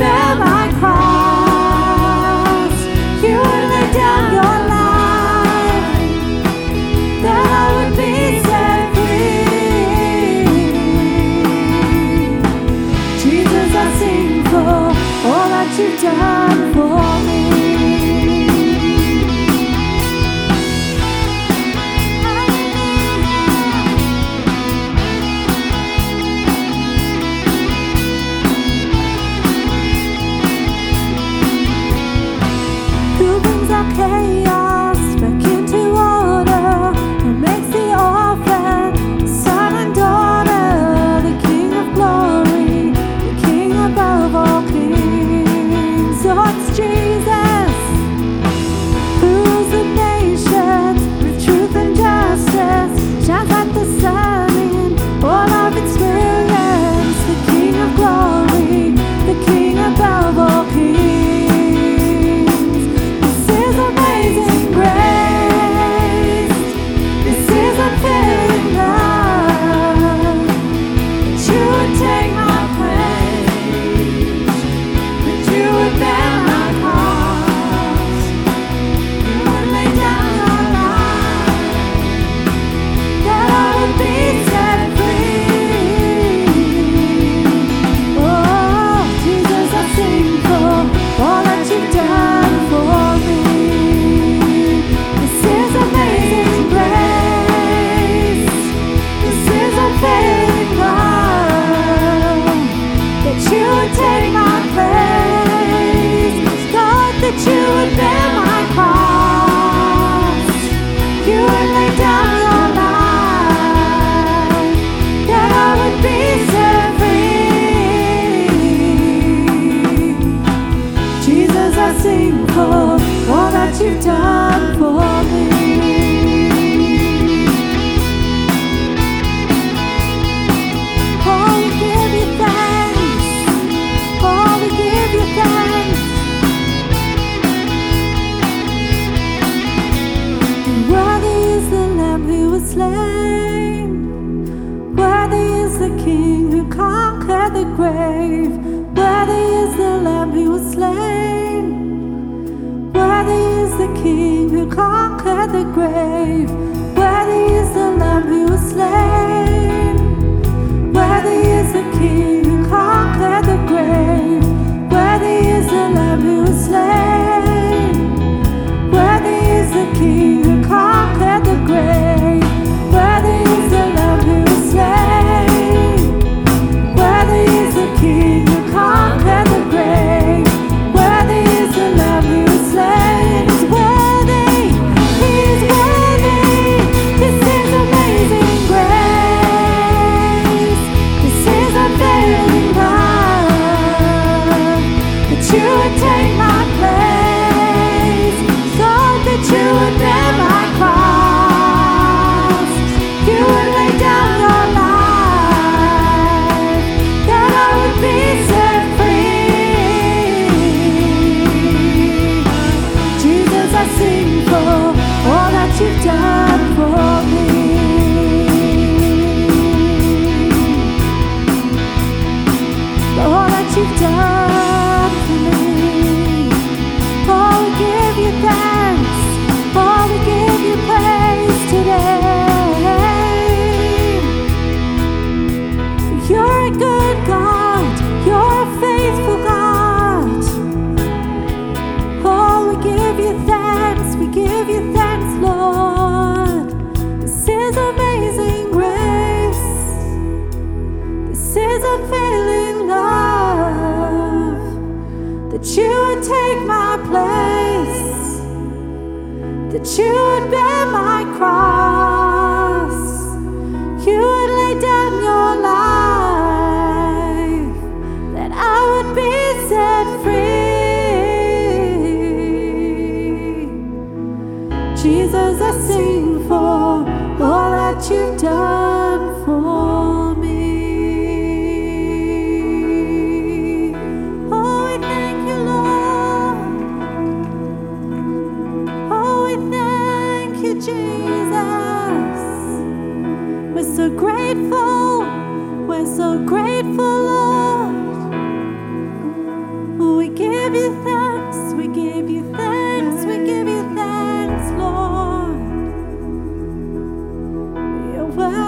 나.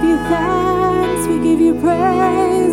give you thanks, we give you praise.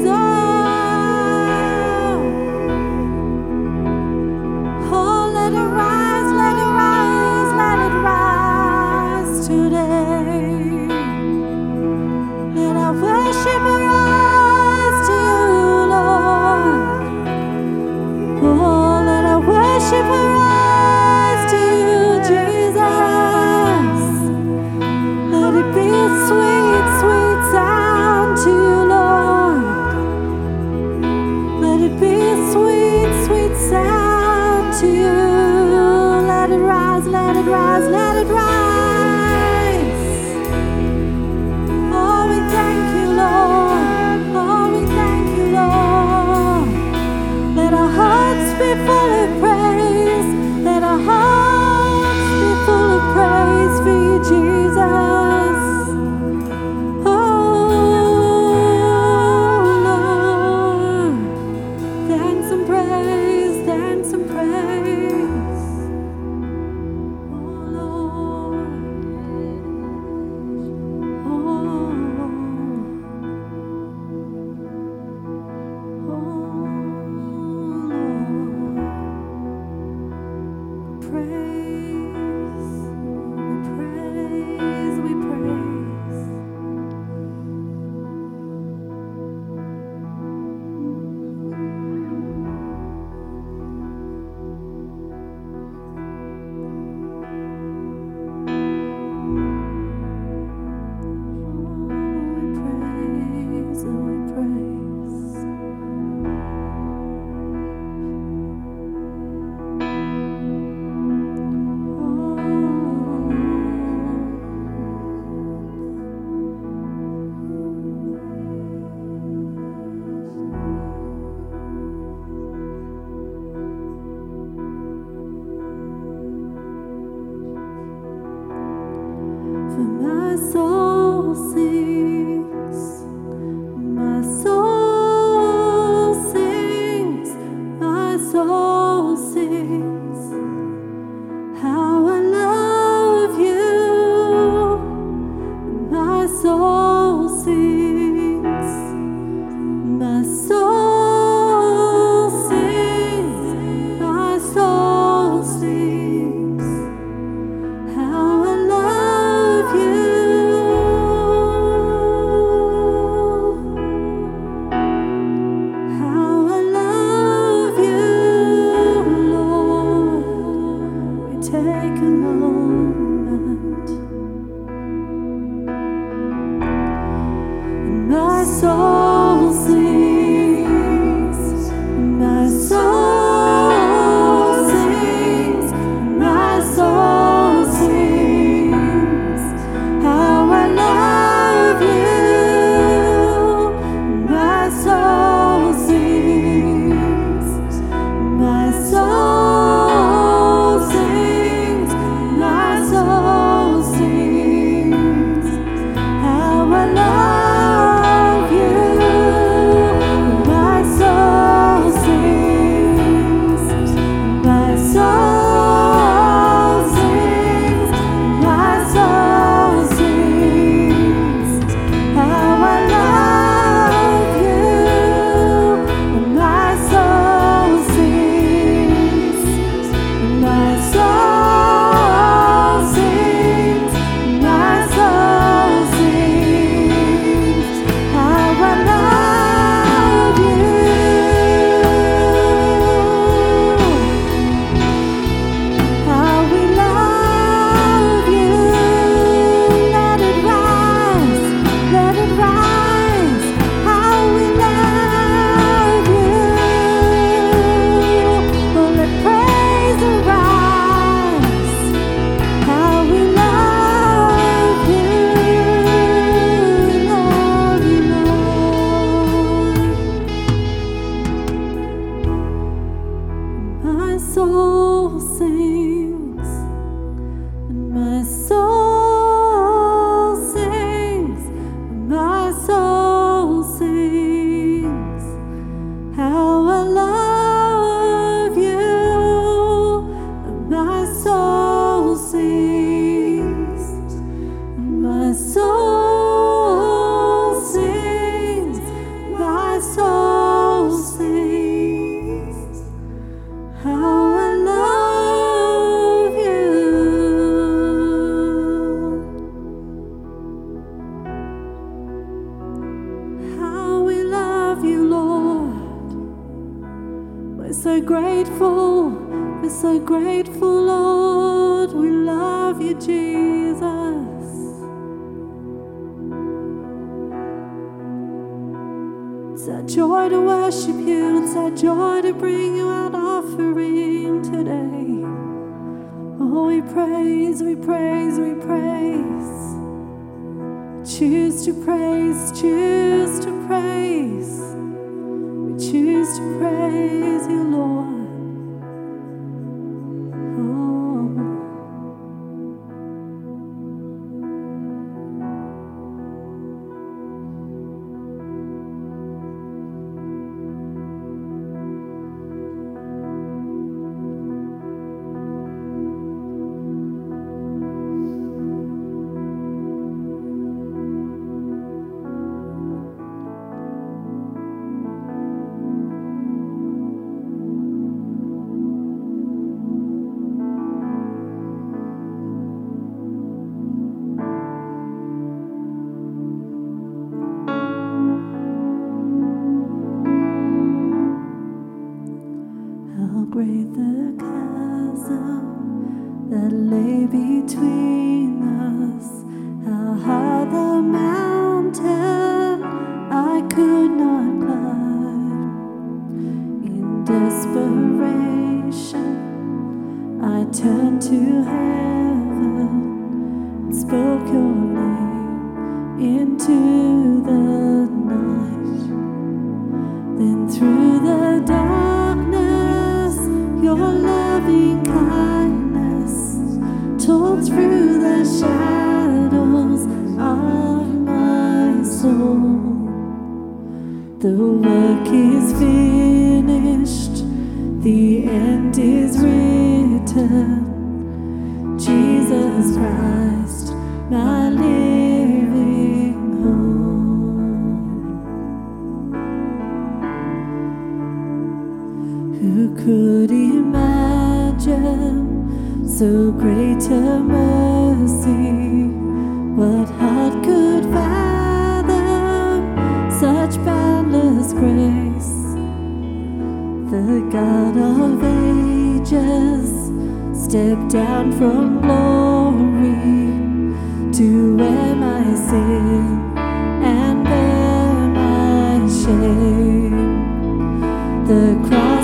The cross.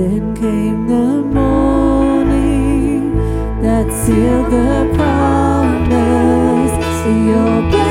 Then came the morning that sealed the promise. See your.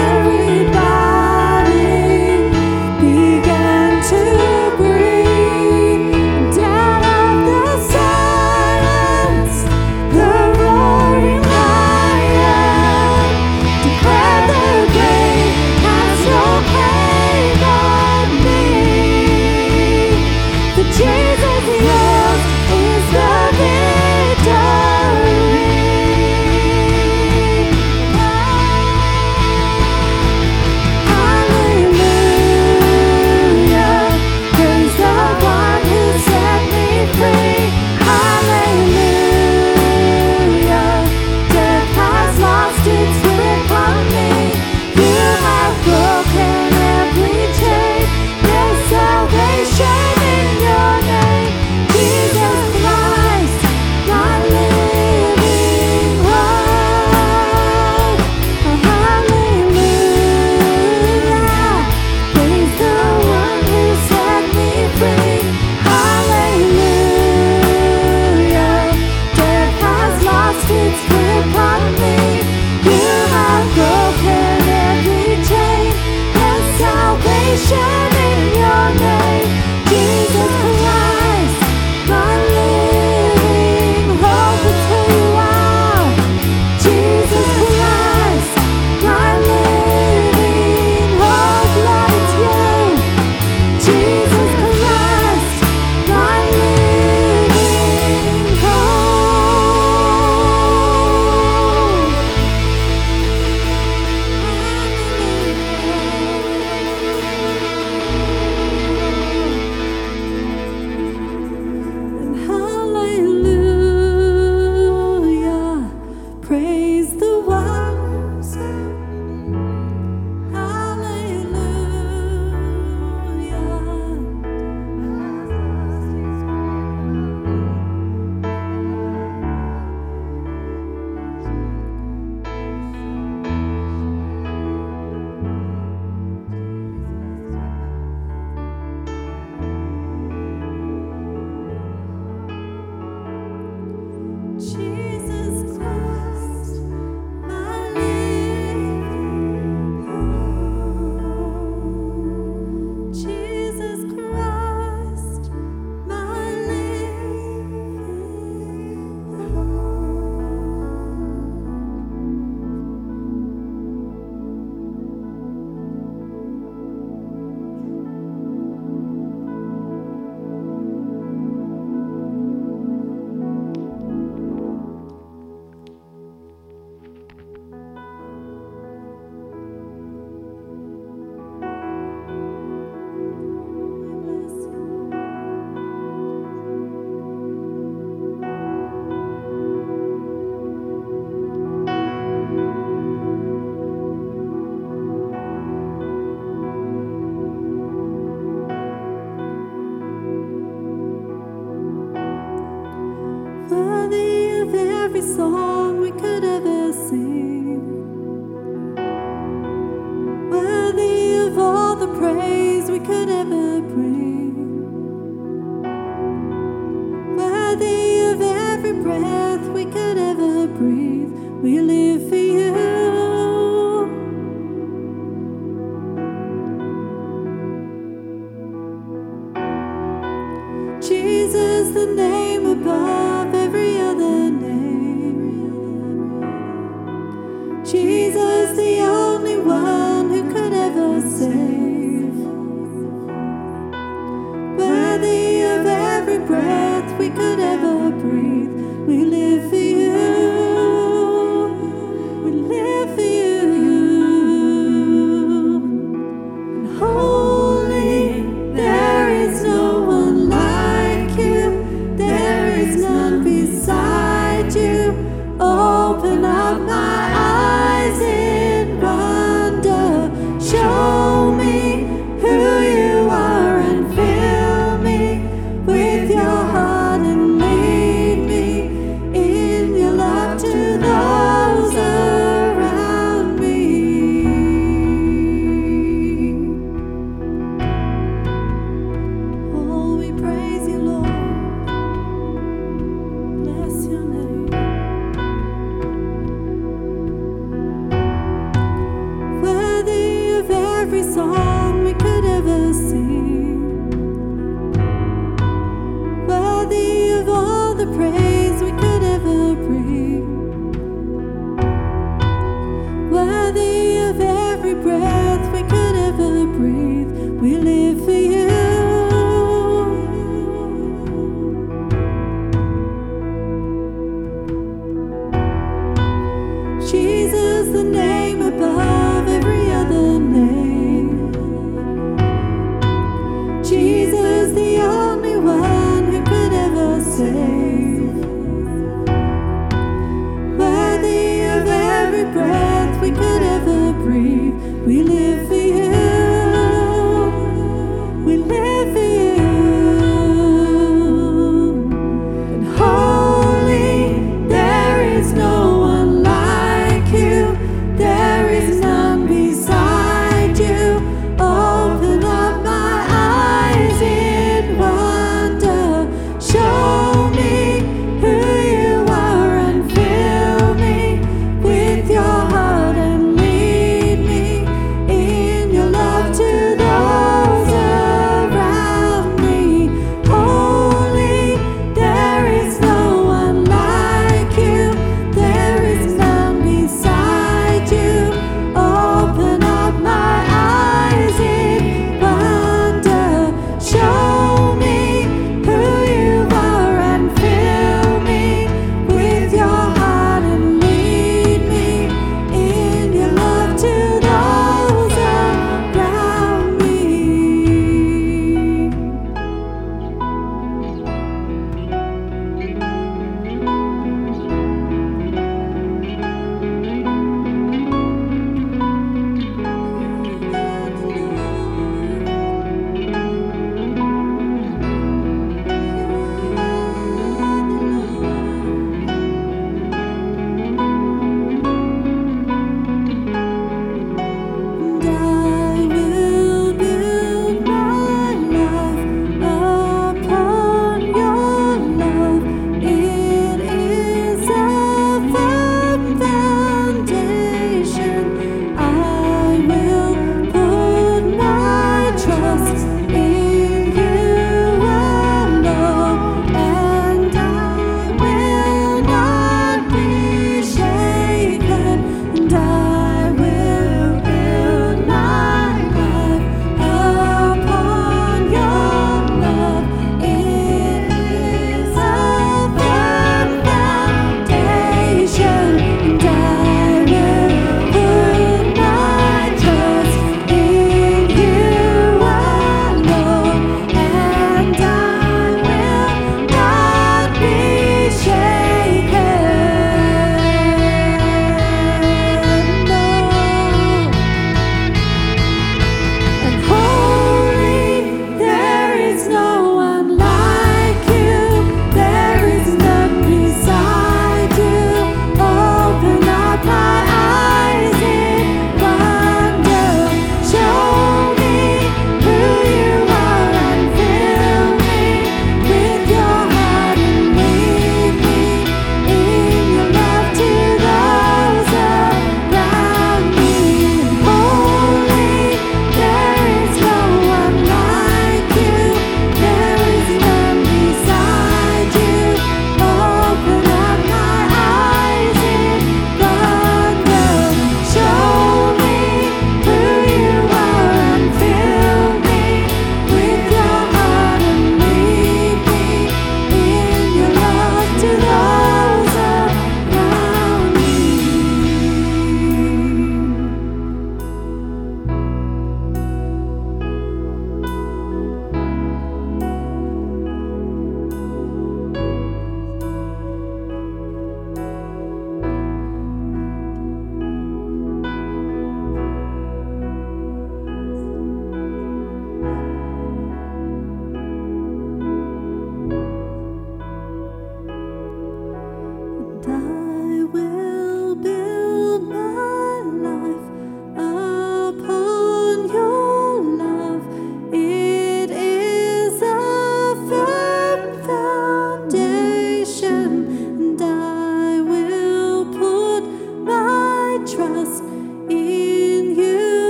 Every